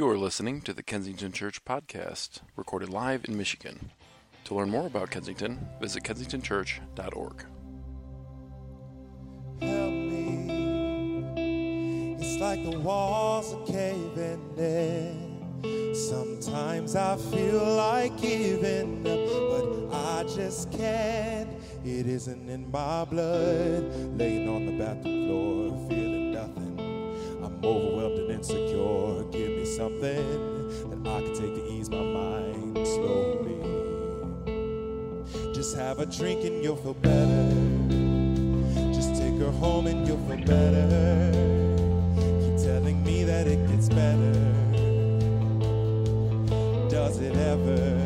You're listening to the Kensington Church Podcast, recorded live in Michigan. To learn more about Kensington, visit kensingtonchurch.org. Help me. It's like the walls are caving in. Sometimes I feel like giving up, but I just can't. It isn't in my blood. Laying on the bathroom floor, feeling nothing. I'm overwhelmed and insecure. Give me something that I can take to ease my mind slowly. Just have a drink and you'll feel better. Just take her home and you'll feel better. Keep telling me that it gets better. Does it ever?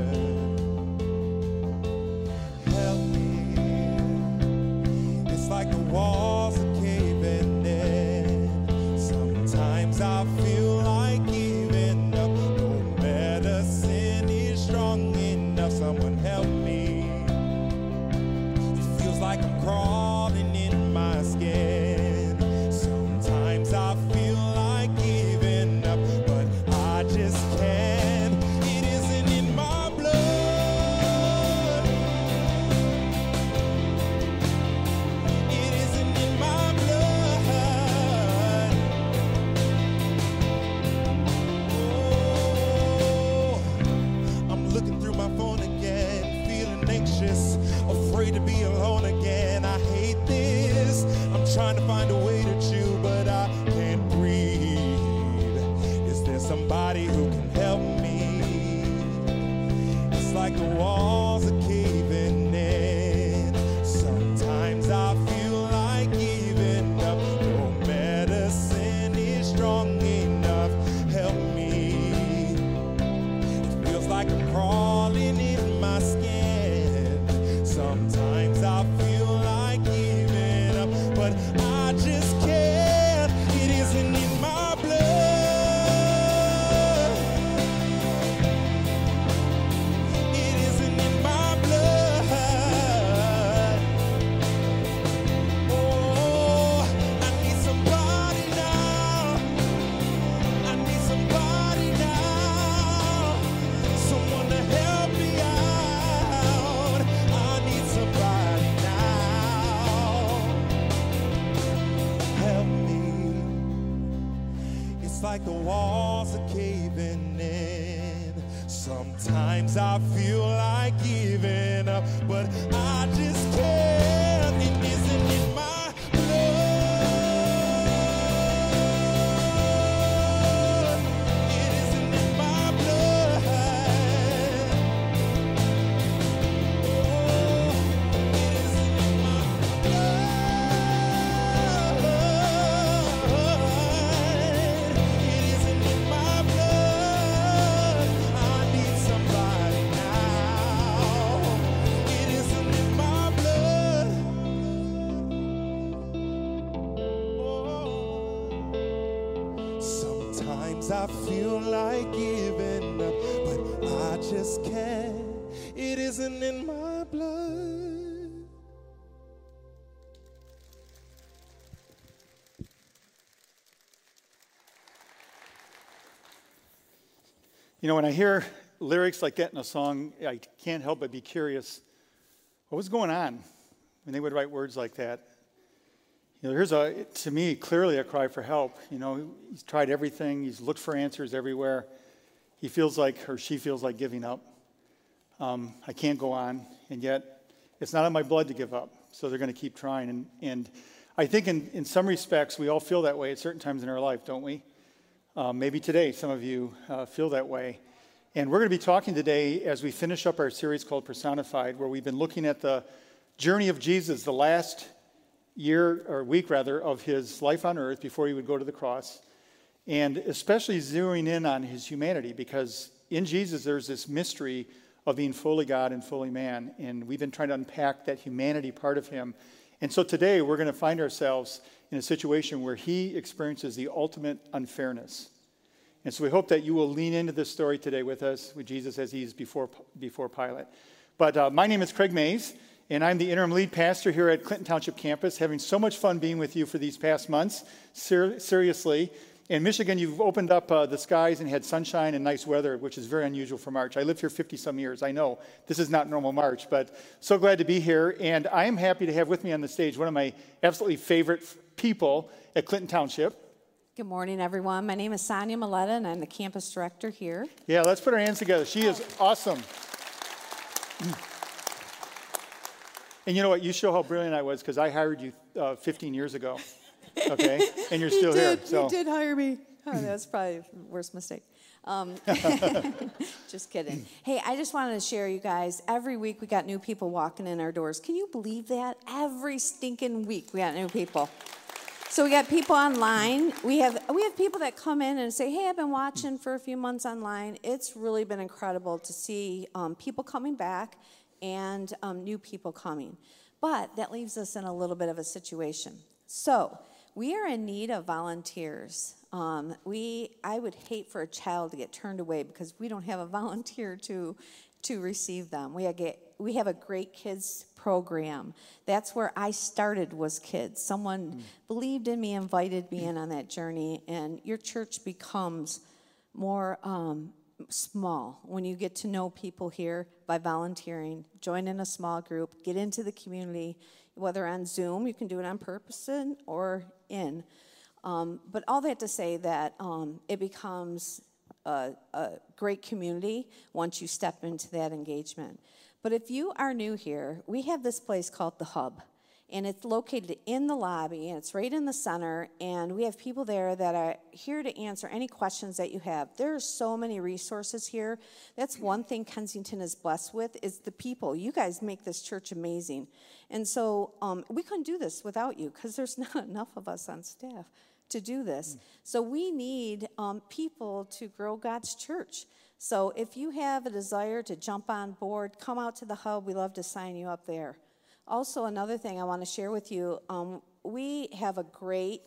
You know, when I hear lyrics like that in a song, I can't help but be curious what was going on when they would write words like that? You know, here's a, to me, clearly a cry for help. You know, he's tried everything, he's looked for answers everywhere. He feels like, or she feels like giving up. Um, I can't go on, and yet it's not in my blood to give up, so they're going to keep trying. And, and I think in, in some respects, we all feel that way at certain times in our life, don't we? Uh, maybe today, some of you uh, feel that way. And we're going to be talking today as we finish up our series called Personified, where we've been looking at the journey of Jesus, the last year or week rather of his life on earth before he would go to the cross, and especially zeroing in on his humanity because in Jesus there's this mystery of being fully God and fully man, and we've been trying to unpack that humanity part of him. And so today we're going to find ourselves in a situation where he experiences the ultimate unfairness. And so we hope that you will lean into this story today with us, with Jesus as he's before, before Pilate. But uh, my name is Craig Mays, and I'm the interim lead pastor here at Clinton Township campus, having so much fun being with you for these past months. Ser- seriously, In Michigan, you've opened up uh, the skies and had sunshine and nice weather, which is very unusual for March. I lived here 50 some years. I know this is not normal March, but so glad to be here. And I am happy to have with me on the stage one of my absolutely favorite people at Clinton Township. Good morning, everyone. My name is Sonia Maletta, and I'm the campus director here. Yeah, let's put our hands together. She is awesome. And you know what? You show how brilliant I was because I hired you uh, 15 years ago. Okay, and you're still you here. So You did hire me. Oh, that's probably the worst mistake. Um, just kidding. Hey, I just wanted to share, you guys. Every week we got new people walking in our doors. Can you believe that? Every stinking week we got new people. So we got people online. We have we have people that come in and say, "Hey, I've been watching for a few months online. It's really been incredible to see um, people coming back and um, new people coming." But that leaves us in a little bit of a situation. So we are in need of volunteers. Um, we I would hate for a child to get turned away because we don't have a volunteer to to receive them. We have, get, we have a great kids program. That's where I started was kids. Someone mm. believed in me, invited me in on that journey, and your church becomes more um, small when you get to know people here by volunteering, join in a small group, get into the community, whether on Zoom, you can do it on purpose or in. Um, but all that to say that um, it becomes a, a great community once you step into that engagement. But if you are new here, we have this place called the Hub. And it's located in the lobby, and it's right in the center. And we have people there that are here to answer any questions that you have. There are so many resources here. That's one thing Kensington is blessed with is the people. You guys make this church amazing, and so um, we couldn't do this without you because there's not enough of us on staff to do this. So we need um, people to grow God's church. So if you have a desire to jump on board, come out to the hub. We love to sign you up there. Also, another thing I want to share with you um, we have a great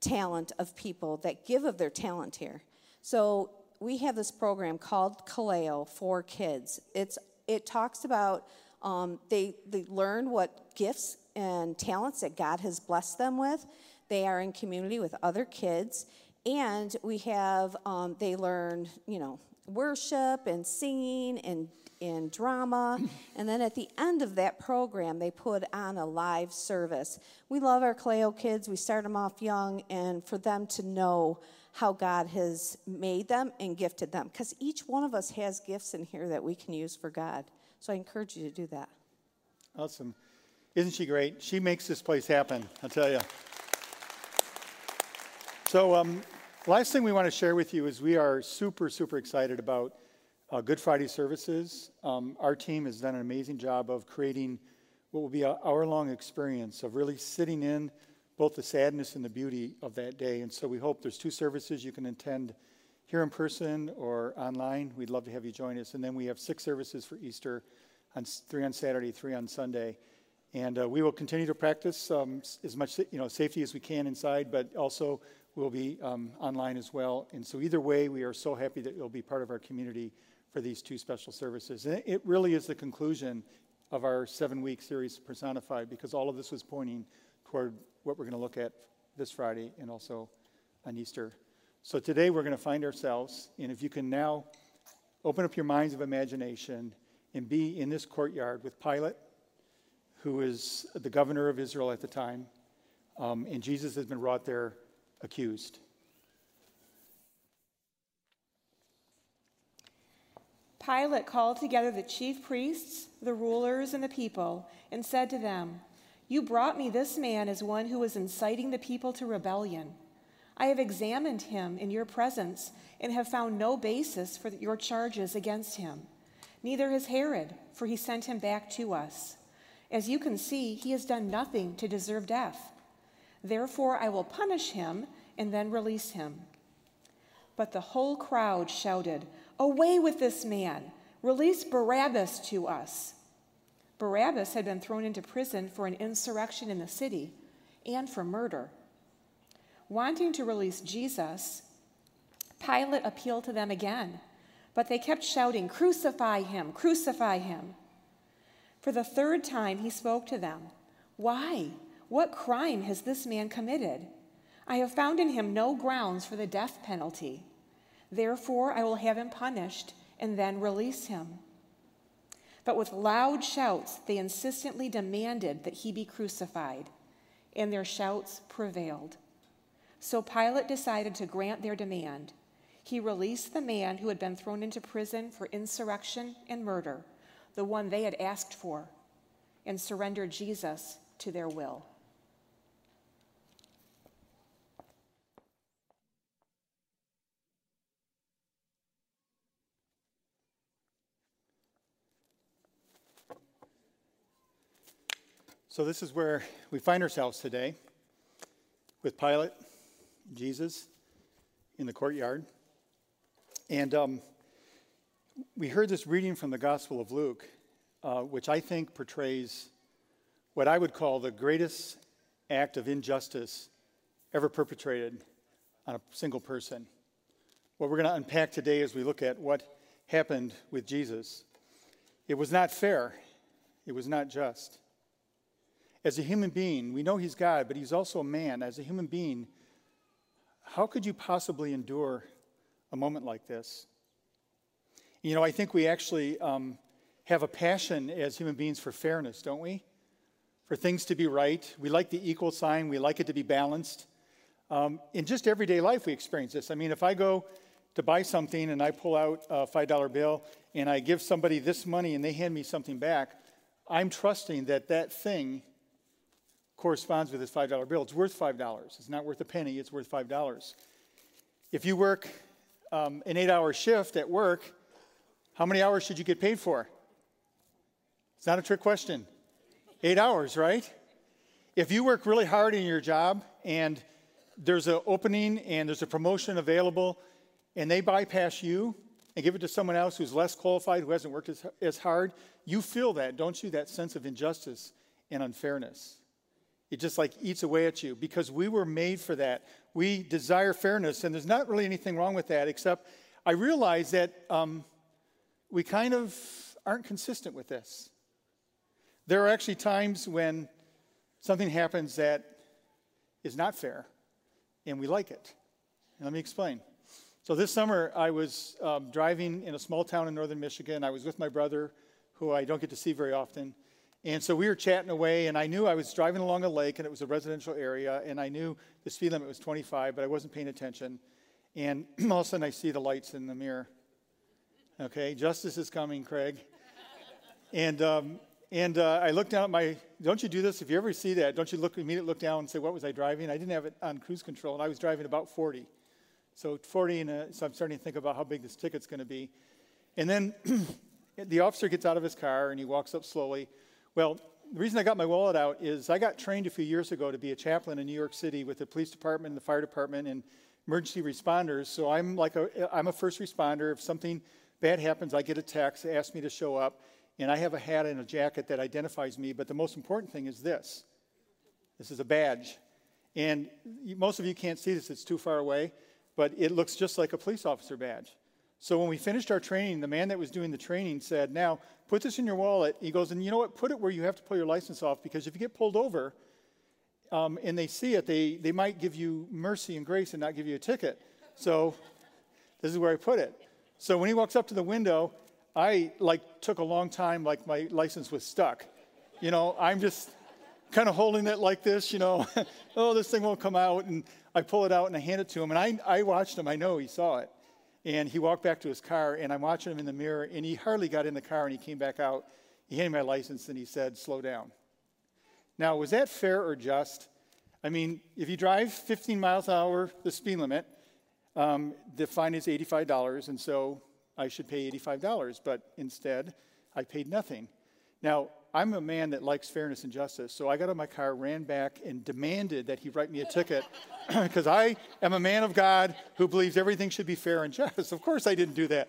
talent of people that give of their talent here. So we have this program called Kaleo for kids. It's it talks about um, they they learn what gifts and talents that God has blessed them with. They are in community with other kids, and we have um, they learn you know worship and singing and in drama. And then at the end of that program, they put on a live service. We love our Kaleo kids. We start them off young, and for them to know how God has made them and gifted them. Because each one of us has gifts in here that we can use for God. So I encourage you to do that. Awesome. Isn't she great? She makes this place happen, I'll tell you. So, um, last thing we want to share with you is we are super, super excited about uh, Good Friday services. Um, our team has done an amazing job of creating what will be an hour long experience of really sitting in both the sadness and the beauty of that day. And so we hope there's two services you can attend here in person or online. We'd love to have you join us. And then we have six services for Easter on three on Saturday, three on Sunday. And uh, we will continue to practice um, as much you know, safety as we can inside, but also we'll be um, online as well. And so, either way, we are so happy that you'll be part of our community for these two special services. And it really is the conclusion of our seven week series, Personified, because all of this was pointing toward what we're going to look at this Friday and also on Easter. So today we're going to find ourselves, and if you can now open up your minds of imagination and be in this courtyard with Pilate, who is the governor of Israel at the time, um, and Jesus has been brought there accused. Pilate called together the chief priests, the rulers, and the people, and said to them, You brought me this man as one who was inciting the people to rebellion. I have examined him in your presence and have found no basis for your charges against him. Neither has Herod, for he sent him back to us. As you can see, he has done nothing to deserve death. Therefore, I will punish him and then release him. But the whole crowd shouted, Away with this man! Release Barabbas to us. Barabbas had been thrown into prison for an insurrection in the city and for murder. Wanting to release Jesus, Pilate appealed to them again, but they kept shouting, Crucify him! Crucify him! For the third time, he spoke to them. Why? What crime has this man committed? I have found in him no grounds for the death penalty. Therefore, I will have him punished and then release him. But with loud shouts, they insistently demanded that he be crucified, and their shouts prevailed. So Pilate decided to grant their demand. He released the man who had been thrown into prison for insurrection and murder, the one they had asked for, and surrendered Jesus to their will. So, this is where we find ourselves today with Pilate, Jesus, in the courtyard. And um, we heard this reading from the Gospel of Luke, uh, which I think portrays what I would call the greatest act of injustice ever perpetrated on a single person. What we're going to unpack today as we look at what happened with Jesus. It was not fair, it was not just. As a human being, we know he's God, but he's also a man. As a human being, how could you possibly endure a moment like this? You know, I think we actually um, have a passion as human beings for fairness, don't we? For things to be right. We like the equal sign, we like it to be balanced. Um, in just everyday life, we experience this. I mean, if I go to buy something and I pull out a $5 bill and I give somebody this money and they hand me something back, I'm trusting that that thing corresponds with this $5 bill. It's worth $5. It's not worth a penny, it's worth $5. If you work um, an eight hour shift at work, how many hours should you get paid for? It's not a trick question. Eight hours, right? If you work really hard in your job and there's an opening and there's a promotion available and they bypass you and give it to someone else who's less qualified, who hasn't worked as, as hard, you feel that, don't you? That sense of injustice and unfairness. It just like eats away at you because we were made for that. We desire fairness, and there's not really anything wrong with that, except I realize that um, we kind of aren't consistent with this. There are actually times when something happens that is not fair, and we like it. And let me explain. So this summer, I was um, driving in a small town in northern Michigan. I was with my brother, who I don't get to see very often. And so we were chatting away, and I knew I was driving along a lake, and it was a residential area, and I knew the speed limit was 25, but I wasn't paying attention. And all of a sudden, I see the lights in the mirror. Okay, justice is coming, Craig. And um, and uh, I looked down at my. Don't you do this? If you ever see that, don't you look immediately look down and say, "What was I driving?" I didn't have it on cruise control, and I was driving about 40. So 40, and so I'm starting to think about how big this ticket's going to be. And then the officer gets out of his car and he walks up slowly well, the reason I got my wallet out is I got trained a few years ago to be a chaplain in New York City with the police department and the fire department and emergency responders. So I'm like a I'm a first responder. If something bad happens, I get a text, ask me to show up, and I have a hat and a jacket that identifies me. But the most important thing is this. This is a badge. And most of you can't see this, it's too far away, but it looks just like a police officer badge. So when we finished our training, the man that was doing the training said, Now, put this in your wallet. He goes, And you know what? Put it where you have to pull your license off because if you get pulled over um, and they see it, they, they might give you mercy and grace and not give you a ticket. So this is where I put it. So when he walks up to the window, I like took a long time, like my license was stuck. You know, I'm just kind of holding it like this, you know, oh, this thing won't come out. And I pull it out and I hand it to him. And I, I watched him, I know he saw it. And he walked back to his car, and I'm watching him in the mirror, and he hardly got in the car, and he came back out. He handed me my license, and he said, Slow down. Now, was that fair or just? I mean, if you drive 15 miles an hour, the speed limit, um, the fine is $85, and so I should pay $85, but instead, I paid nothing. Now, I'm a man that likes fairness and justice, so I got of my car, ran back, and demanded that he write me a ticket because I am a man of God who believes everything should be fair and just. Of course, I didn't do that.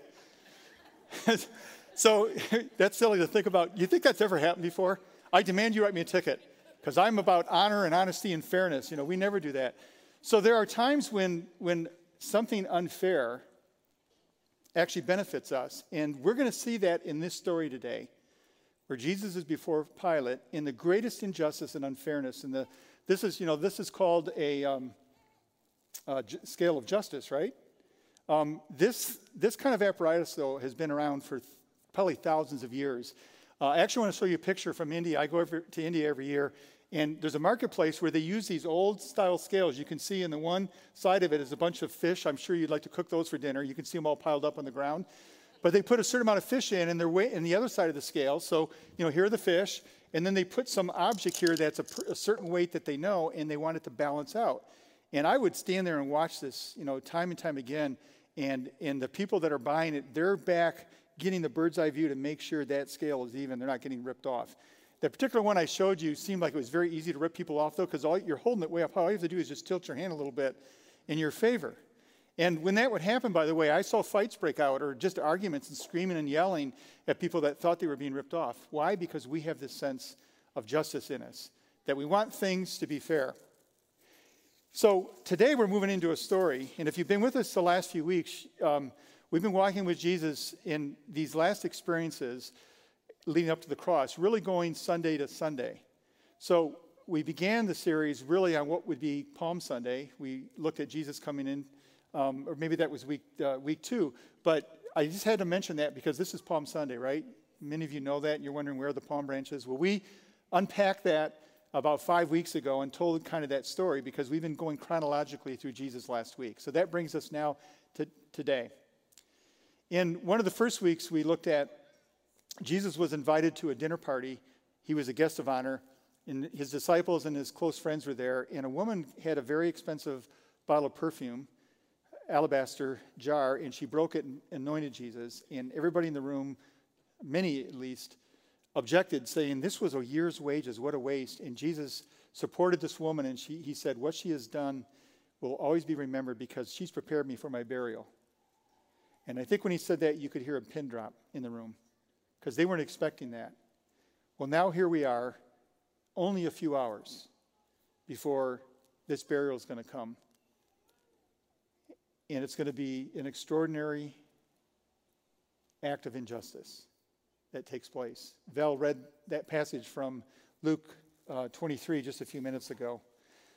so that's silly to think about. You think that's ever happened before? I demand you write me a ticket because I'm about honor and honesty and fairness. You know, we never do that. So there are times when, when something unfair actually benefits us, and we're going to see that in this story today where Jesus is before Pilate in the greatest injustice and unfairness. And this is, you know, this is called a, um, uh, j- scale of justice, right? Um, this, this kind of apparatus, though, has been around for th- probably thousands of years. Uh, I actually want to show you a picture from India. I go to India every year, and there's a marketplace where they use these old style scales. You can see in the one side of it is a bunch of fish. I'm sure you'd like to cook those for dinner. You can see them all piled up on the ground. But they put a certain amount of fish in, and they're weight in the other side of the scale. So, you know, here are the fish, and then they put some object here that's a, a certain weight that they know, and they want it to balance out. And I would stand there and watch this, you know, time and time again. And, and the people that are buying it, they're back getting the bird's eye view to make sure that scale is even. They're not getting ripped off. The particular one I showed you seemed like it was very easy to rip people off, though, because all you're holding it way up. All you have to do is just tilt your hand a little bit in your favor. And when that would happen, by the way, I saw fights break out or just arguments and screaming and yelling at people that thought they were being ripped off. Why? Because we have this sense of justice in us, that we want things to be fair. So today we're moving into a story, and if you've been with us the last few weeks, um, we've been walking with Jesus in these last experiences leading up to the cross, really going Sunday to Sunday. So we began the series really on what would be Palm Sunday. We looked at Jesus coming in, um, or maybe that was week uh, week two. But I just had to mention that because this is Palm Sunday, right? Many of you know that. and You're wondering where the palm branch is. Well, we unpacked that about five weeks ago and told kind of that story because we've been going chronologically through Jesus last week. So that brings us now to today. In one of the first weeks, we looked at Jesus was invited to a dinner party. He was a guest of honor, and his disciples and his close friends were there. And a woman had a very expensive bottle of perfume, alabaster jar, and she broke it and anointed Jesus. And everybody in the room, many at least, objected, saying, This was a year's wages. What a waste. And Jesus supported this woman, and she, he said, What she has done will always be remembered because she's prepared me for my burial. And I think when he said that, you could hear a pin drop in the room because they weren't expecting that. Well, now here we are, only a few hours before this burial is going to come. And it's going to be an extraordinary act of injustice that takes place. Val read that passage from Luke uh, 23 just a few minutes ago.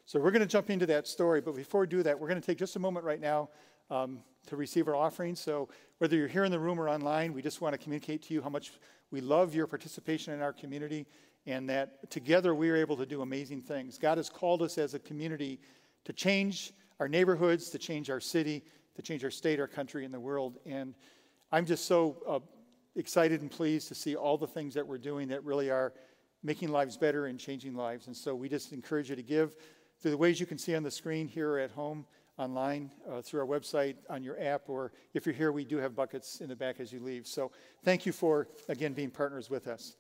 So we're going to jump into that story, but before we do that, we're going to take just a moment right now um, to receive our offering. So whether you're here in the room or online, we just want to communicate to you how much we love your participation in our community and that together we are able to do amazing things. God has called us as a community to change our neighborhoods, to change our city, to change our state, our country, and the world. And I'm just so uh, excited and pleased to see all the things that we're doing that really are making lives better and changing lives. And so we just encourage you to give through the ways you can see on the screen here at home, online, uh, through our website, on your app, or if you're here, we do have buckets in the back as you leave. So thank you for, again, being partners with us.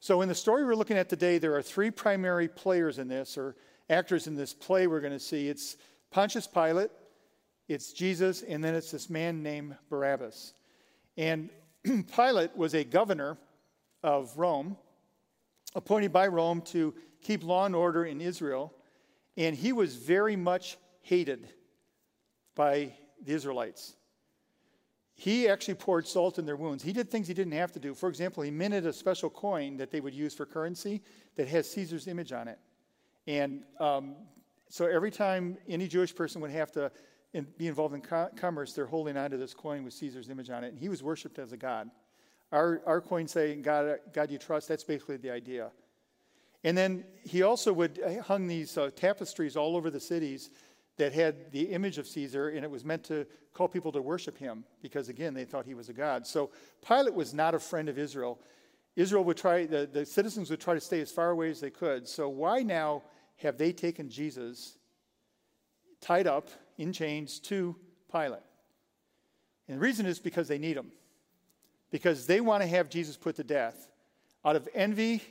So in the story we're looking at today, there are three primary players in this, or actors in this play we're going to see. It's Pontius Pilate, it's Jesus, and then it's this man named Barabbas. And Pilate was a governor of Rome, appointed by Rome to keep law and order in Israel, and he was very much hated by the Israelites. He actually poured salt in their wounds. He did things he didn't have to do. For example, he minted a special coin that they would use for currency that has Caesar's image on it. And um, so every time any Jewish person would have to in, be involved in co- commerce, they're holding onto this coin with Caesar's image on it. And he was worshipped as a god. Our, our coin saying, God, God you trust, that's basically the idea. And then he also would uh, hung these uh, tapestries all over the cities that had the image of Caesar, and it was meant to call people to worship him because, again, they thought he was a god. So Pilate was not a friend of Israel. Israel would try, the, the citizens would try to stay as far away as they could. So why now have they taken Jesus tied up in chains to Pilate? And the reason is because they need him, because they want to have Jesus put to death. Out of envy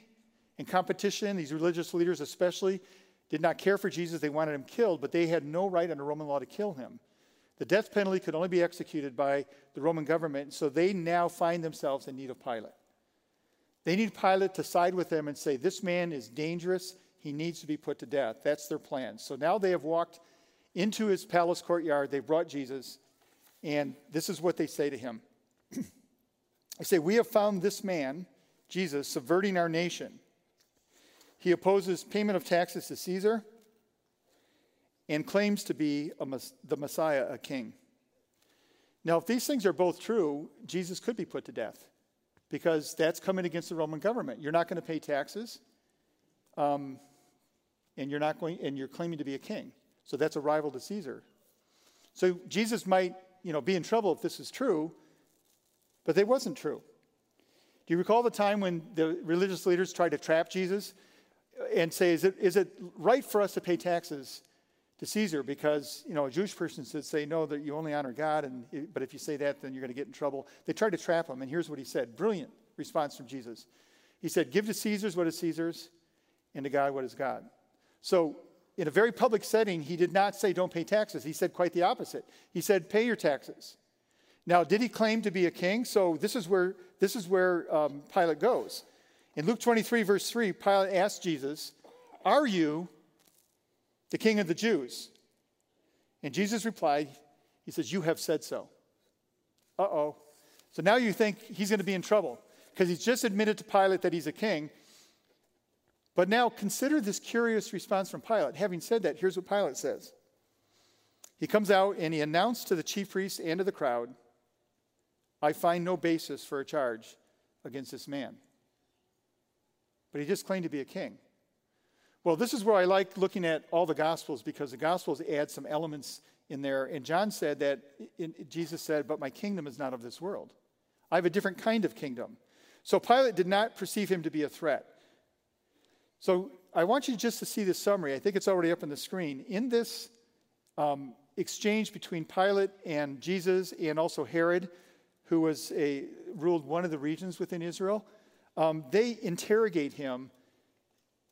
and competition, these religious leaders especially, did not care for Jesus. They wanted him killed, but they had no right under Roman law to kill him. The death penalty could only be executed by the Roman government, so they now find themselves in need of Pilate. They need Pilate to side with them and say, This man is dangerous. He needs to be put to death. That's their plan. So now they have walked into his palace courtyard. They brought Jesus, and this is what they say to him. they say, We have found this man, Jesus, subverting our nation he opposes payment of taxes to Caesar, and claims to be mes- the Messiah, a king. Now, if these things are both true, Jesus could be put to death because that's coming against the Roman government. You're not going to pay taxes, um, and you're not going, and you're claiming to be a king. So that's a rival to Caesar. So Jesus might, you know, be in trouble if this is true, but they wasn't true. Do you recall the time when the religious leaders tried to trap Jesus and say, is it, is it right for us to pay taxes to Caesar? Because, you know, a Jewish person should say, no, that you only honor God, and, but if you say that, then you're going to get in trouble. They tried to trap him, and here's what he said. Brilliant response from Jesus. He said, give to Caesar's what is Caesar's, and to God what is God. So in a very public setting, he did not say don't pay taxes. He said quite the opposite. He said pay your taxes. Now, did he claim to be a king? So this is where, this is where um, Pilate goes. In Luke 23, verse 3, Pilate asked Jesus, Are you the king of the Jews? And Jesus replied, He says, You have said so. Uh oh. So now you think he's going to be in trouble because he's just admitted to Pilate that he's a king. But now consider this curious response from Pilate. Having said that, here's what Pilate says He comes out and he announced to the chief priests and to the crowd, I find no basis for a charge against this man. But he just claimed to be a king. Well, this is where I like looking at all the Gospels because the Gospels add some elements in there. And John said that, in, Jesus said, But my kingdom is not of this world. I have a different kind of kingdom. So Pilate did not perceive him to be a threat. So I want you just to see this summary. I think it's already up on the screen. In this um, exchange between Pilate and Jesus, and also Herod, who was a ruled one of the regions within Israel, um, they interrogate him,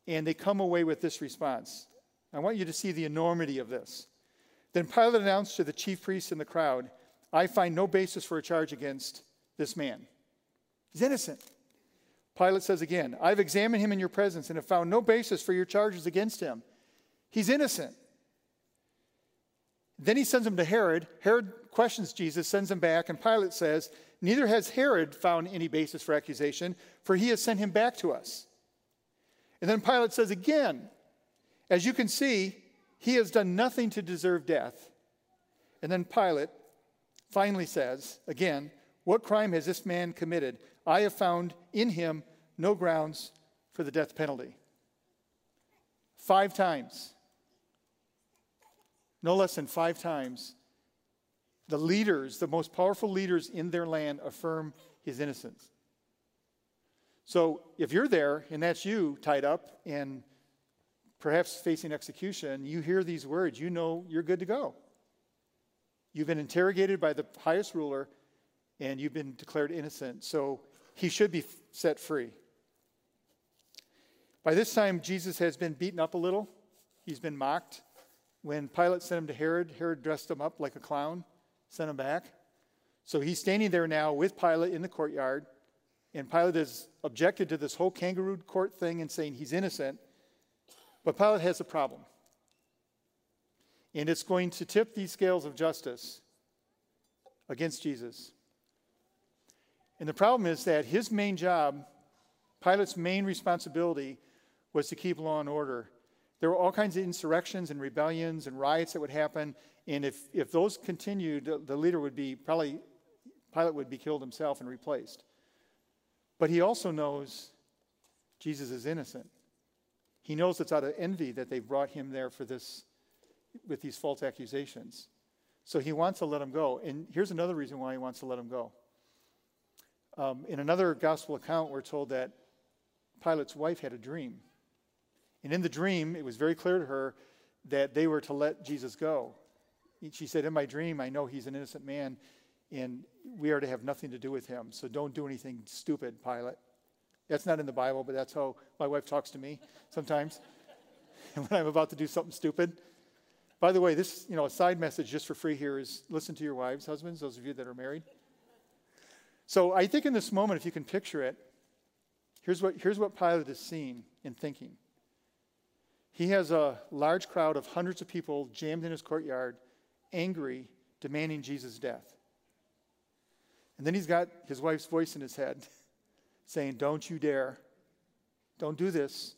and they come away with this response. I want you to see the enormity of this. Then Pilate announced to the chief priests and the crowd, "I find no basis for a charge against this man. He's innocent." Pilate says again, I've examined him in your presence and have found no basis for your charges against him. He's innocent. Then he sends him to Herod. Herod questions Jesus, sends him back, and Pilate says, Neither has Herod found any basis for accusation, for he has sent him back to us. And then Pilate says again, As you can see, he has done nothing to deserve death. And then Pilate finally says, again, What crime has this man committed? I have found in him no grounds for the death penalty. Five times, no less than five times, the leaders, the most powerful leaders in their land, affirm his innocence. So if you're there and that's you tied up and perhaps facing execution, you hear these words, you know you're good to go. You've been interrogated by the highest ruler and you've been declared innocent. So he should be set free. By this time, Jesus has been beaten up a little. He's been mocked. When Pilate sent him to Herod, Herod dressed him up like a clown, sent him back. So he's standing there now with Pilate in the courtyard, and Pilate has objected to this whole kangaroo court thing and saying he's innocent. But Pilate has a problem. And it's going to tip these scales of justice against Jesus. And the problem is that his main job, Pilate's main responsibility, was to keep law and order. There were all kinds of insurrections and rebellions and riots that would happen. And if, if those continued, the, the leader would be probably, Pilate would be killed himself and replaced. But he also knows Jesus is innocent. He knows it's out of envy that they've brought him there for this, with these false accusations. So he wants to let him go. And here's another reason why he wants to let him go. Um, in another gospel account, we're told that Pilate's wife had a dream. And in the dream, it was very clear to her that they were to let Jesus go. She said, In my dream, I know he's an innocent man, and we are to have nothing to do with him. So don't do anything stupid, Pilate. That's not in the Bible, but that's how my wife talks to me sometimes when I'm about to do something stupid. By the way, this, you know, a side message just for free here is listen to your wives, husbands, those of you that are married. So I think in this moment, if you can picture it, here's what, here's what Pilate is seeing and thinking. He has a large crowd of hundreds of people jammed in his courtyard, angry, demanding Jesus' death. And then he's got his wife's voice in his head saying, Don't you dare. Don't do this.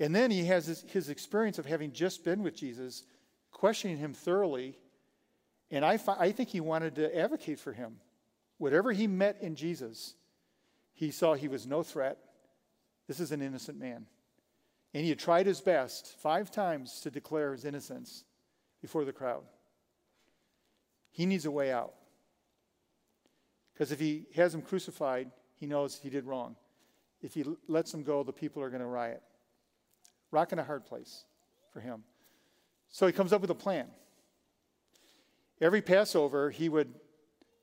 And then he has his, his experience of having just been with Jesus, questioning him thoroughly. And I, fi- I think he wanted to advocate for him. Whatever he met in Jesus, he saw he was no threat. This is an innocent man. And he had tried his best five times to declare his innocence before the crowd. He needs a way out. Because if he has him crucified, he knows he did wrong. If he lets him go, the people are going to riot. Rock in a hard place for him. So he comes up with a plan. Every Passover, he would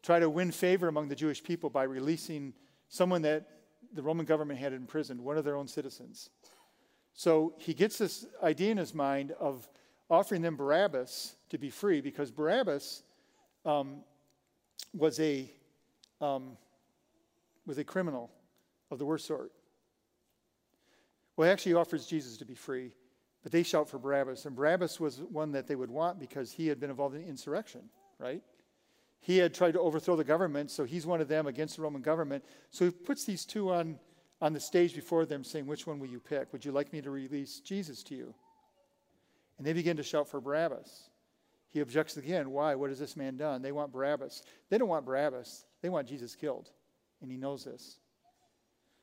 try to win favor among the Jewish people by releasing someone that the Roman government had imprisoned, one of their own citizens. So he gets this idea in his mind of offering them Barabbas to be free because Barabbas um, was a um, was a criminal of the worst sort. Well, he actually offers Jesus to be free, but they shout for Barabbas, and Barabbas was one that they would want because he had been involved in insurrection, right? He had tried to overthrow the government, so he's one of them against the Roman government. So he puts these two on, on the stage before them, saying, Which one will you pick? Would you like me to release Jesus to you? And they begin to shout for Barabbas. He objects again. Why? What has this man done? They want Barabbas. They don't want Barabbas, they want Jesus killed. And he knows this.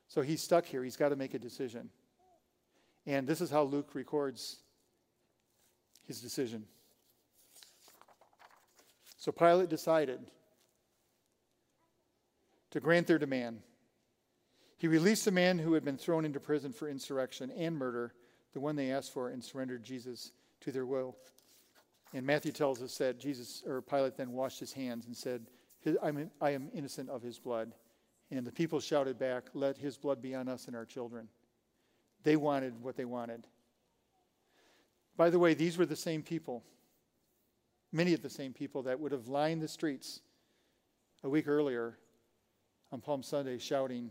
So he's stuck here. He's got to make a decision. And this is how Luke records his decision. So Pilate decided to grant their demand. He released the man who had been thrown into prison for insurrection and murder, the one they asked for, and surrendered Jesus to their will. And Matthew tells us that Jesus or Pilate then washed his hands and said, I'm, innocent of his blood. And the people shouted back, Let his blood be on us and our children. They wanted what they wanted. By the way, these were the same people many of the same people that would have lined the streets a week earlier on Palm Sunday shouting,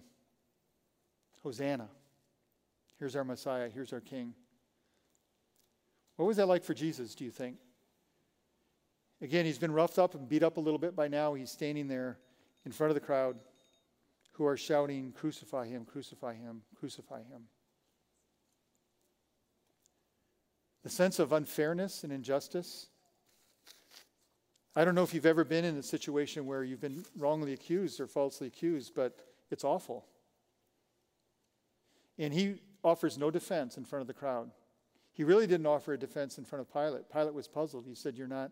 Hosanna. Here's our Messiah. Here's our King. What was that like for Jesus, do you think? Again, he's been roughed up and beat up a little bit by now. He's standing there in front of the crowd who are shouting, Crucify him, crucify him, crucify him. The sense of unfairness and injustice I don't know if you've ever been in a situation where you've been wrongly accused or falsely accused, but it's awful. And he offers no defense in front of the crowd. He really didn't offer a defense in front of Pilate. Pilate was puzzled. He said, You're not,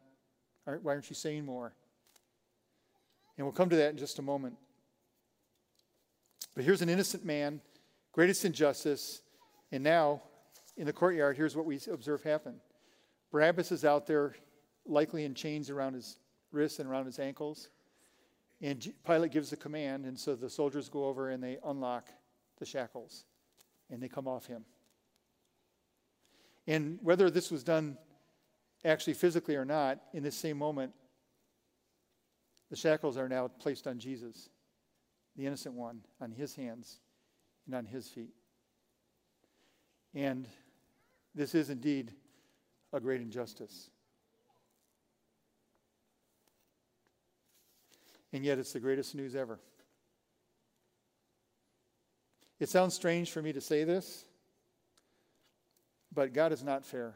why aren't you saying more? And we'll come to that in just a moment. But here's an innocent man, greatest injustice, and now in the courtyard, here's what we observe happen Barabbas is out there likely in chains around his wrists and around his ankles. And Pilate gives the command, and so the soldiers go over and they unlock the shackles and they come off him. And whether this was done actually physically or not, in this same moment, the shackles are now placed on Jesus, the innocent one, on his hands and on his feet. And this is indeed a great injustice. And yet it's the greatest news ever. It sounds strange for me to say this, but God is not fair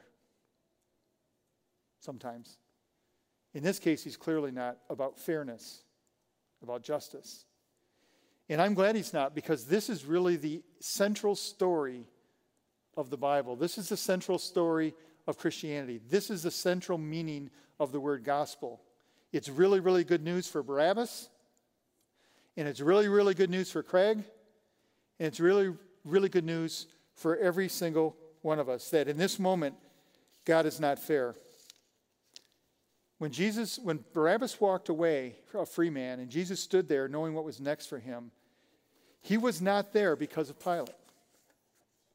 sometimes. In this case, he's clearly not about fairness, about justice. And I'm glad he's not because this is really the central story of the Bible. This is the central story of Christianity. This is the central meaning of the word gospel. It's really, really good news for Barabbas. And it's really, really good news for Craig. And it's really, really good news for every single one of us that in this moment, God is not fair. When Jesus, when Barabbas walked away, a free man, and Jesus stood there knowing what was next for him, he was not there because of Pilate,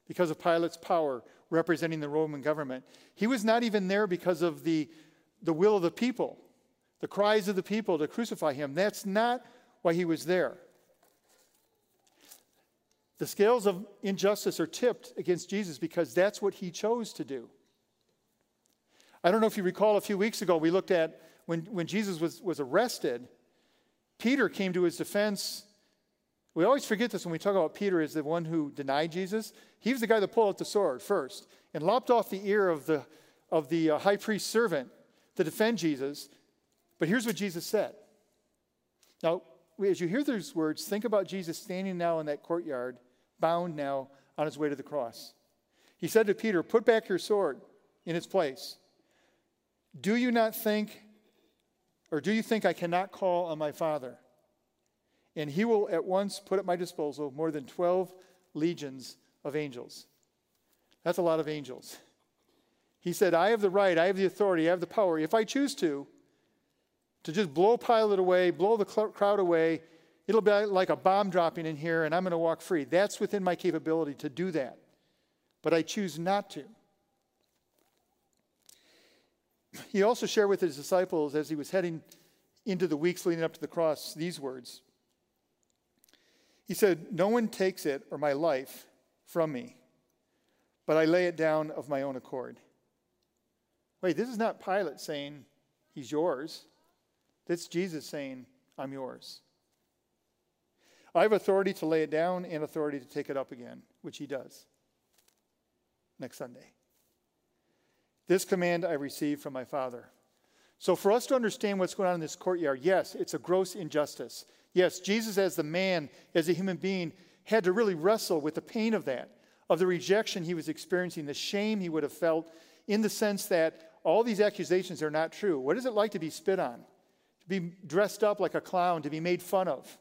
because of Pilate's power representing the Roman government. He was not even there because of the, the will of the people the cries of the people to crucify him. That's not why he was there. The scales of injustice are tipped against Jesus because that's what he chose to do. I don't know if you recall a few weeks ago, we looked at when, when Jesus was, was arrested, Peter came to his defense We always forget this when we talk about Peter as the one who denied Jesus. He was the guy that pulled out the sword first and lopped off the ear of the, of the uh, high priest's servant to defend Jesus. But here's what Jesus said. Now, as you hear these words, think about Jesus standing now in that courtyard, bound now on his way to the cross. He said to Peter, Put back your sword in its place. Do you not think, or do you think I cannot call on my Father? And he will at once put at my disposal more than 12 legions of angels. That's a lot of angels. He said, I have the right, I have the authority, I have the power, if I choose to, to just blow Pilate away, blow the crowd away. It'll be like a bomb dropping in here, and I'm going to walk free. That's within my capability to do that. But I choose not to. He also shared with his disciples as he was heading into the weeks leading up to the cross these words. He said, No one takes it or my life from me, but I lay it down of my own accord. Wait, this is not Pilate saying he's yours. That's Jesus saying, I'm yours. I have authority to lay it down and authority to take it up again, which he does next Sunday. This command I received from my Father. So, for us to understand what's going on in this courtyard, yes, it's a gross injustice. Yes, Jesus, as the man, as a human being, had to really wrestle with the pain of that, of the rejection he was experiencing, the shame he would have felt, in the sense that all these accusations are not true. What is it like to be spit on? To be dressed up like a clown, to be made fun of?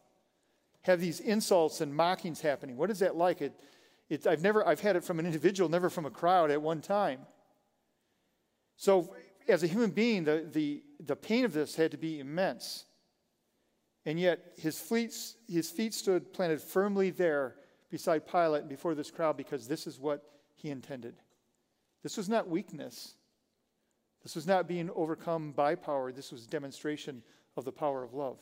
Have these insults and mockings happening? What is that like? It, it, I've, never, I've had it from an individual, never from a crowd at one time. So, as a human being, the, the, the pain of this had to be immense. And yet, his feet, his feet stood planted firmly there beside Pilate and before this crowd because this is what he intended. This was not weakness. This was not being overcome by power. This was demonstration of the power of love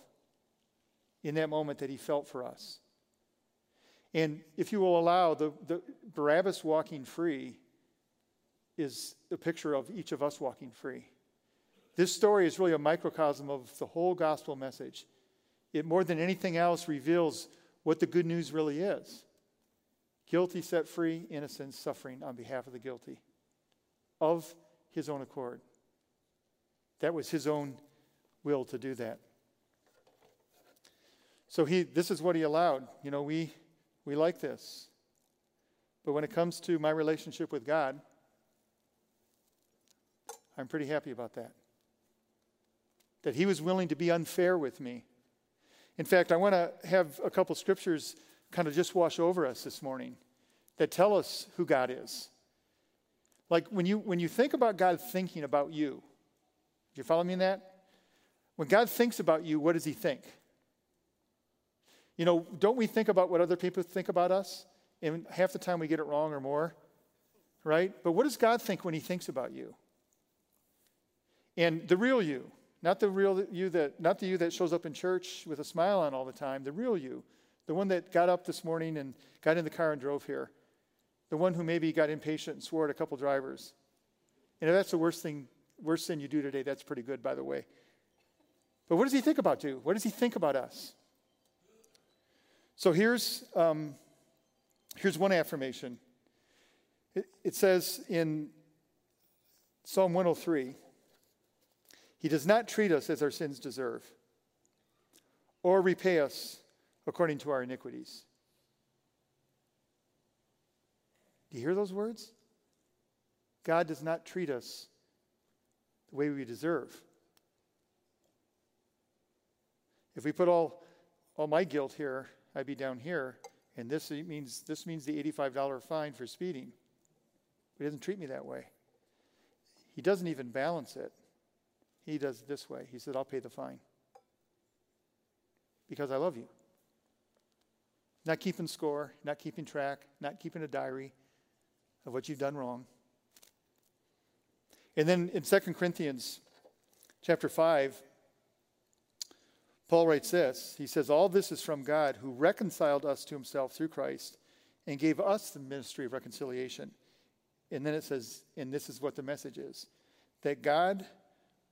in that moment that he felt for us. And if you will allow, the, the Barabbas walking free is a picture of each of us walking free. This story is really a microcosm of the whole gospel message. It more than anything else reveals what the good news really is guilty set free, innocent suffering on behalf of the guilty of his own accord. That was his own will to do that. So he this is what he allowed. You know, we we like this. But when it comes to my relationship with God, I'm pretty happy about that. That he was willing to be unfair with me. In fact, I want to have a couple scriptures kind of just wash over us this morning that tell us who God is. Like when you when you think about God thinking about you, do you follow me in that? When God thinks about you, what does he think? You know, don't we think about what other people think about us? And half the time we get it wrong or more, right? But what does God think when he thinks about you? And the real you, not the real you that not the you that shows up in church with a smile on all the time, the real you, the one that got up this morning and got in the car and drove here. The one who maybe got impatient and swore at a couple drivers. And if that's the worst thing, worst sin you do today, that's pretty good, by the way. But what does he think about you? What does he think about us? So here's, um, here's one affirmation. It, it says in Psalm 103 He does not treat us as our sins deserve or repay us according to our iniquities. Do you hear those words? God does not treat us the way we deserve. If we put all, all my guilt here, I'd be down here, and this means, this means the $85 fine for speeding. He doesn't treat me that way. He doesn't even balance it. He does it this way. He said, I'll pay the fine because I love you. Not keeping score, not keeping track, not keeping a diary of what you've done wrong. And then in 2 Corinthians chapter 5, Paul writes this He says, All this is from God who reconciled us to himself through Christ and gave us the ministry of reconciliation. And then it says, and this is what the message is that God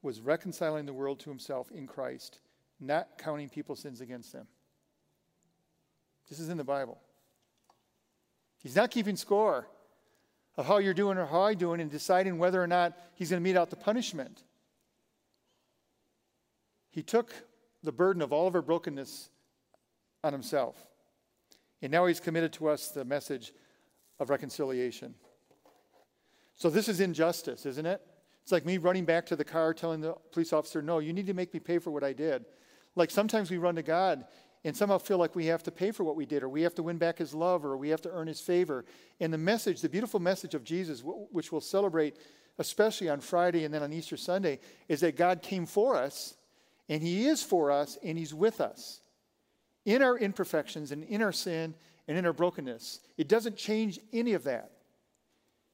was reconciling the world to himself in Christ, not counting people's sins against them. This is in the Bible. He's not keeping score of how you're doing or how I'm doing and deciding whether or not he's going to mete out the punishment. He took the burden of all of our brokenness on himself. And now he's committed to us the message of reconciliation. So this is injustice, isn't it? It's like me running back to the car telling the police officer, no, you need to make me pay for what I did. Like sometimes we run to God and somehow feel like we have to pay for what we did, or we have to win back his love, or we have to earn his favor. And the message, the beautiful message of Jesus, which we'll celebrate especially on Friday and then on Easter Sunday, is that God came for us, and he is for us, and he's with us in our imperfections and in our sin and in our brokenness. It doesn't change any of that.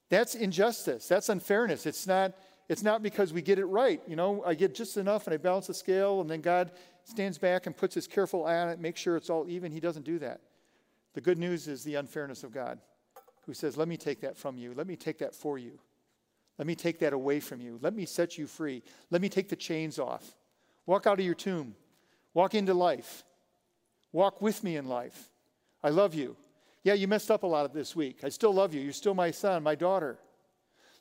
That's injustice. That's unfairness. It's not, it's not because we get it right. You know, I get just enough and I balance the scale, and then God stands back and puts his careful eye on it, makes sure it's all even. He doesn't do that. The good news is the unfairness of God, who says, Let me take that from you. Let me take that for you. Let me take that away from you. Let me set you free. Let me take the chains off. Walk out of your tomb. Walk into life. Walk with me in life. I love you. Yeah, you messed up a lot this week. I still love you. You're still my son, my daughter.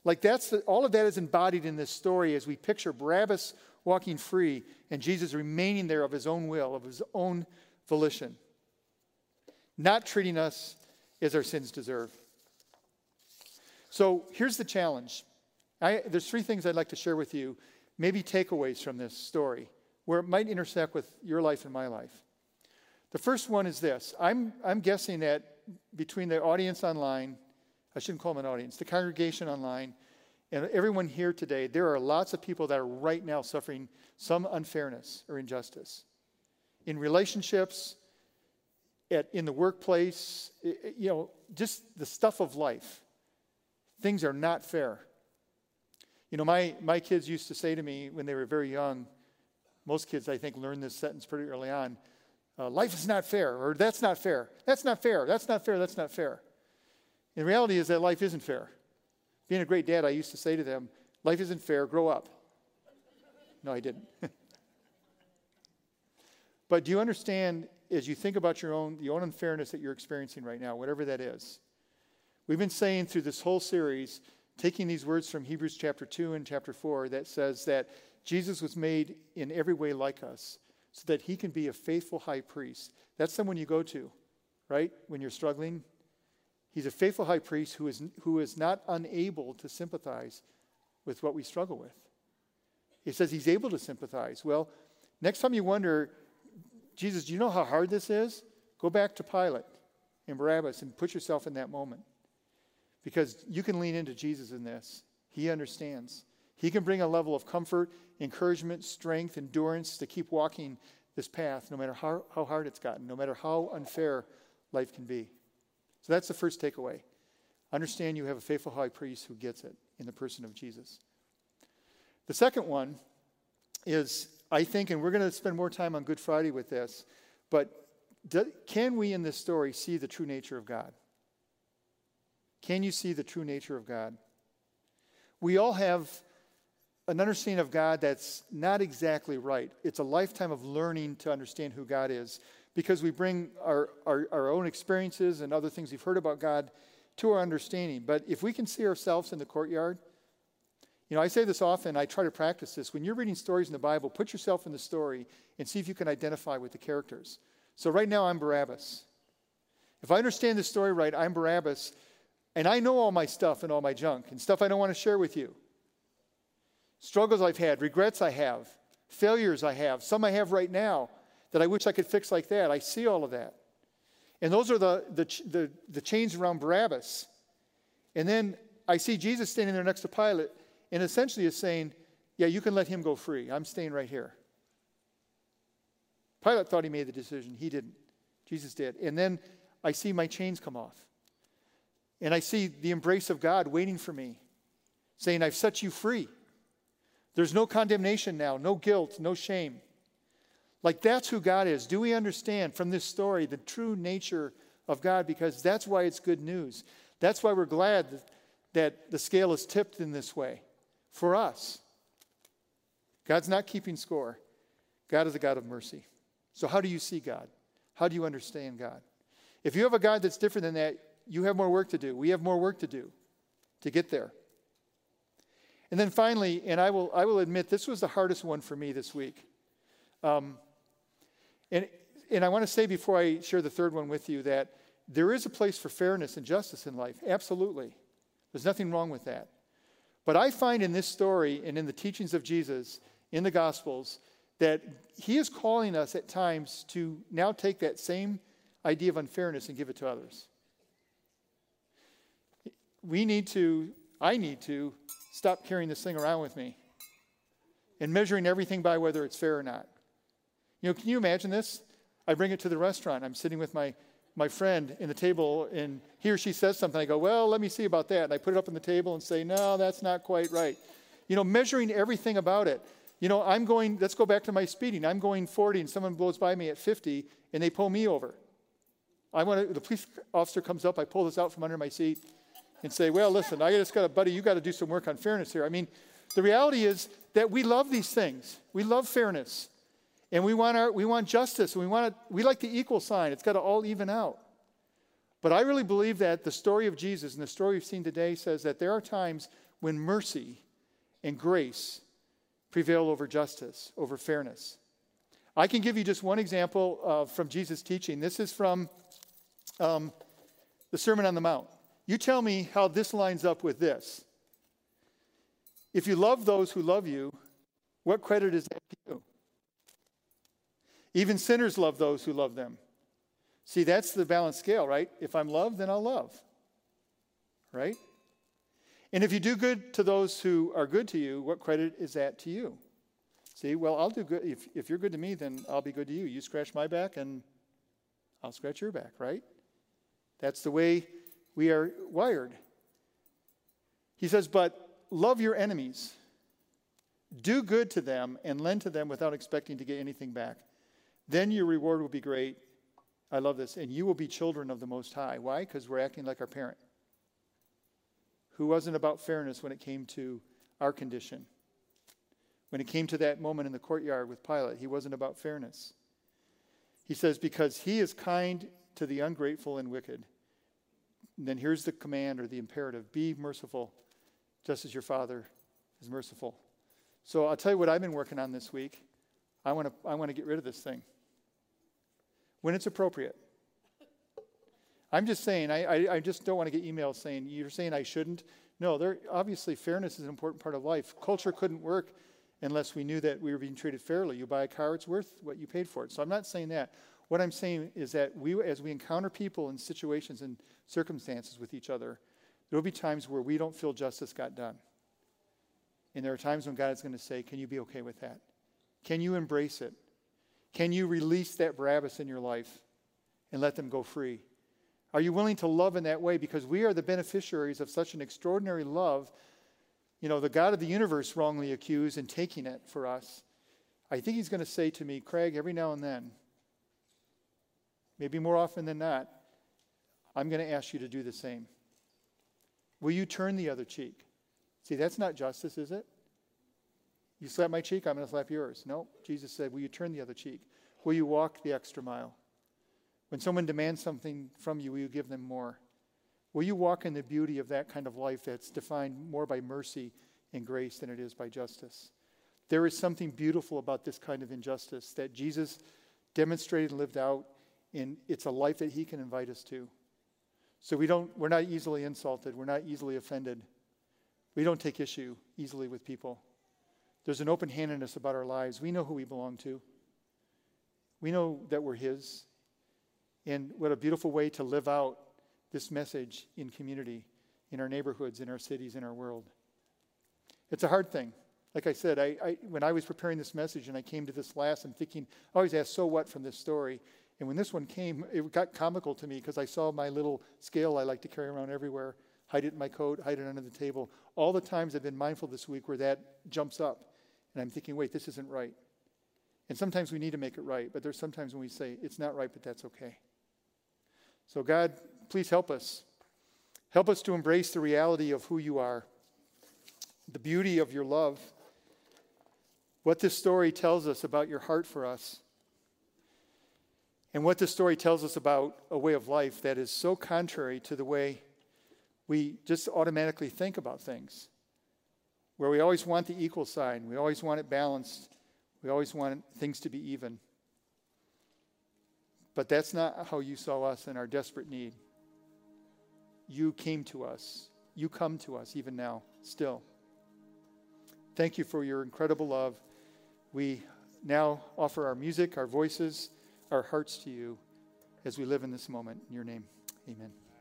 Like that's the, all of that is embodied in this story as we picture Barabbas walking free and Jesus remaining there of his own will, of his own volition, not treating us as our sins deserve. So here's the challenge. I, there's three things I'd like to share with you, maybe takeaways from this story, where it might intersect with your life and my life. The first one is this I'm, I'm guessing that between the audience online, I shouldn't call them an audience, the congregation online, and everyone here today, there are lots of people that are right now suffering some unfairness or injustice in relationships, at, in the workplace, you know, just the stuff of life. Things are not fair. You know, my, my kids used to say to me when they were very young, most kids, I think, learn this sentence pretty early on uh, life is not fair, or that's not fair, that's not fair, that's not fair, that's not fair. The reality is that life isn't fair. Being a great dad, I used to say to them, life isn't fair, grow up. No, I didn't. but do you understand, as you think about your own, the own unfairness that you're experiencing right now, whatever that is? We've been saying through this whole series, taking these words from Hebrews chapter 2 and chapter 4, that says that Jesus was made in every way like us so that he can be a faithful high priest. That's someone you go to, right? When you're struggling. He's a faithful high priest who is, who is not unable to sympathize with what we struggle with. He says he's able to sympathize. Well, next time you wonder, Jesus, do you know how hard this is? Go back to Pilate and Barabbas and put yourself in that moment. Because you can lean into Jesus in this. He understands. He can bring a level of comfort, encouragement, strength, endurance to keep walking this path, no matter how, how hard it's gotten, no matter how unfair life can be. So that's the first takeaway. Understand you have a faithful high priest who gets it in the person of Jesus. The second one is, I think, and we're going to spend more time on Good Friday with this, but do, can we in this story see the true nature of God? Can you see the true nature of God? We all have an understanding of God that's not exactly right. It's a lifetime of learning to understand who God is because we bring our, our, our, own experiences and other things we've heard about God to our understanding. But if we can see ourselves in the courtyard, you know, I say this often, I try to practice this. When you're reading stories in the Bible, put yourself in the story and see if you can identify with the characters. So right now, I'm Barabbas. If I understand the story right, I'm Barabbas, and I know all my stuff and all my junk and stuff I don't want to share with you struggles I've had, regrets I have, failures I have, some I have right now that I wish I could fix like that. I see all of that. And those are the, the, the, the chains around Barabbas. And then I see Jesus standing there next to Pilate and essentially is saying, Yeah, you can let him go free. I'm staying right here. Pilate thought he made the decision. He didn't. Jesus did. And then I see my chains come off. And I see the embrace of God waiting for me, saying, I've set you free. There's no condemnation now, no guilt, no shame. Like that's who God is. Do we understand from this story the true nature of God? Because that's why it's good news. That's why we're glad that, that the scale is tipped in this way for us. God's not keeping score. God is a God of mercy. So, how do you see God? How do you understand God? If you have a God that's different than that, you have more work to do. We have more work to do to get there. And then finally, and I will, I will admit this was the hardest one for me this week. Um, and, and I want to say before I share the third one with you that there is a place for fairness and justice in life. Absolutely. There's nothing wrong with that. But I find in this story and in the teachings of Jesus in the Gospels that he is calling us at times to now take that same idea of unfairness and give it to others. We need to, I need to, stop carrying this thing around with me and measuring everything by whether it's fair or not. You know, can you imagine this? I bring it to the restaurant. I'm sitting with my, my friend in the table, and he or she says something. I go, Well, let me see about that. And I put it up on the table and say, No, that's not quite right. You know, measuring everything about it. You know, I'm going, let's go back to my speeding. I'm going 40, and someone blows by me at 50, and they pull me over. I want to, the police officer comes up, I pull this out from under my seat and say, Well, listen, I just got a buddy, you got to do some work on fairness here. I mean, the reality is that we love these things. We love fairness. And we want, our, we want justice, and we, want it, we like the equal sign. It's got to all even out. But I really believe that the story of Jesus and the story we've seen today says that there are times when mercy and grace prevail over justice, over fairness. I can give you just one example uh, from Jesus' teaching. This is from um, the Sermon on the Mount. You tell me how this lines up with this. If you love those who love you, what credit is that to you? Even sinners love those who love them. See, that's the balanced scale, right? If I'm loved, then I'll love. Right? And if you do good to those who are good to you, what credit is that to you? See, well, I'll do good. If, if you're good to me, then I'll be good to you. You scratch my back, and I'll scratch your back, right? That's the way we are wired. He says, but love your enemies, do good to them, and lend to them without expecting to get anything back. Then your reward will be great. I love this. And you will be children of the Most High. Why? Because we're acting like our parent, who wasn't about fairness when it came to our condition. When it came to that moment in the courtyard with Pilate, he wasn't about fairness. He says, Because he is kind to the ungrateful and wicked. And then here's the command or the imperative be merciful, just as your Father is merciful. So I'll tell you what I've been working on this week. I want to I want to get rid of this thing when it's appropriate. I'm just saying, I, I, I, just don't want to get emails saying, you're saying I shouldn't. No, there, obviously, fairness is an important part of life. Culture couldn't work unless we knew that we were being treated fairly. You buy a car, it's worth what you paid for it. So I'm not saying that. What I'm saying is that we, as we encounter people in situations and circumstances with each other, there will be times where we don't feel justice got done. And there are times when God is going to say, Can you be okay with that? Can you embrace it? Can you release that Barabbas in your life and let them go free? Are you willing to love in that way? Because we are the beneficiaries of such an extraordinary love. You know, the God of the universe wrongly accused and taking it for us. I think he's going to say to me, Craig, every now and then, maybe more often than not, I'm going to ask you to do the same. Will you turn the other cheek? See, that's not justice, is it? You slap my cheek, I'm going to slap yours. No, Jesus said, Will you turn the other cheek? Will you walk the extra mile? When someone demands something from you, will you give them more? Will you walk in the beauty of that kind of life that's defined more by mercy and grace than it is by justice? There is something beautiful about this kind of injustice that Jesus demonstrated and lived out, and it's a life that he can invite us to. So we don't, we're not easily insulted, we're not easily offended. We don't take issue easily with people. There's an open handedness about our lives. We know who we belong to, we know that we're His. And what a beautiful way to live out this message in community, in our neighborhoods, in our cities, in our world. It's a hard thing. Like I said, I, I, when I was preparing this message and I came to this last, I'm thinking, I always ask, so what from this story? And when this one came, it got comical to me because I saw my little scale I like to carry around everywhere, hide it in my coat, hide it under the table. All the times I've been mindful this week where that jumps up. And I'm thinking, wait, this isn't right. And sometimes we need to make it right, but there's sometimes when we say, it's not right, but that's okay. So, God, please help us. Help us to embrace the reality of who you are, the beauty of your love, what this story tells us about your heart for us. And what this story tells us about a way of life that is so contrary to the way we just automatically think about things, where we always want the equal sign, we always want it balanced, we always want things to be even. But that's not how you saw us in our desperate need. You came to us. You come to us even now, still. Thank you for your incredible love. We now offer our music, our voices, our hearts to you as we live in this moment. In your name, amen.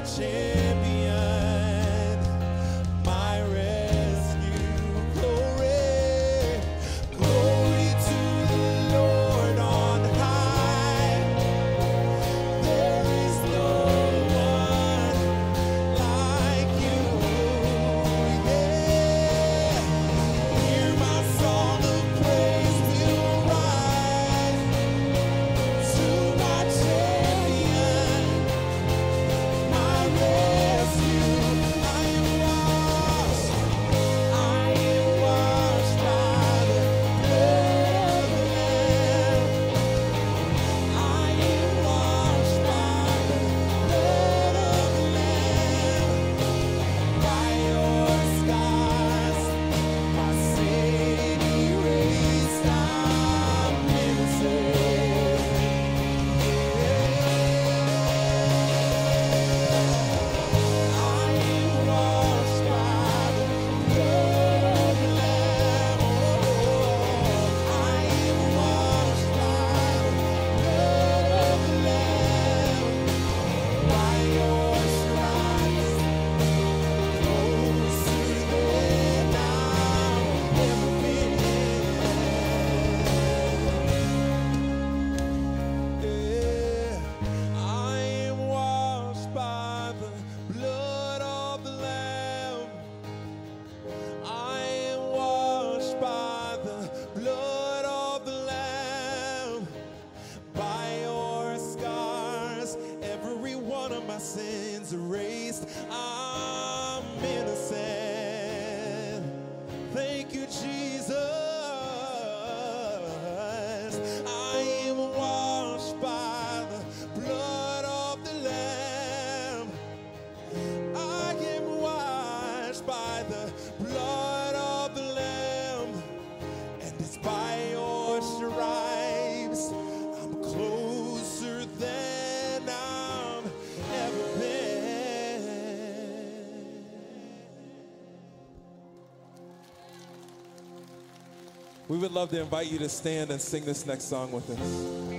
righteous. past. I We would love to invite you to stand and sing this next song with us.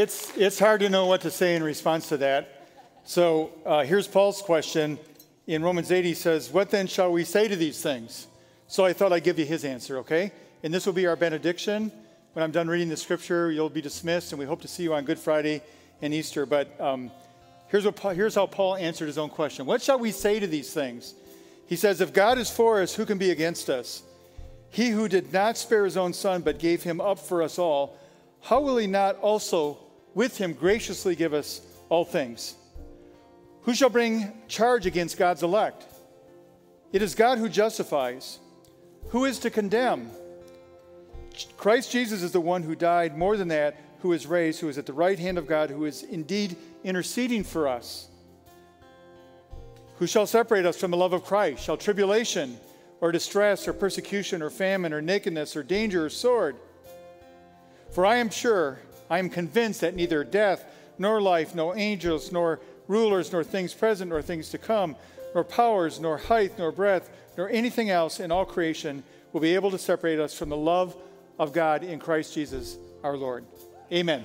It's, it's hard to know what to say in response to that. So uh, here's Paul's question. In Romans 8, he says, What then shall we say to these things? So I thought I'd give you his answer, okay? And this will be our benediction. When I'm done reading the scripture, you'll be dismissed, and we hope to see you on Good Friday and Easter. But um, here's, what Paul, here's how Paul answered his own question What shall we say to these things? He says, If God is for us, who can be against us? He who did not spare his own son, but gave him up for us all, how will he not also with him graciously give us all things? Who shall bring charge against God's elect? It is God who justifies. Who is to condemn? Christ Jesus is the one who died, more than that, who is raised, who is at the right hand of God, who is indeed interceding for us. Who shall separate us from the love of Christ? Shall tribulation, or distress, or persecution, or famine, or nakedness, or danger, or sword? For I am sure, I am convinced that neither death, nor life, nor angels, nor rulers, nor things present, nor things to come, nor powers, nor height, nor breadth, nor anything else in all creation will be able to separate us from the love of God in Christ Jesus our Lord. Amen.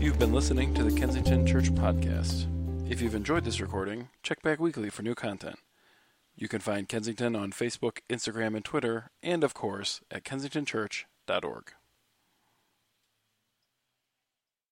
You've been listening to the Kensington Church Podcast. If you've enjoyed this recording, check back weekly for new content. You can find Kensington on Facebook, Instagram, and Twitter, and of course at kensingtonchurch.org.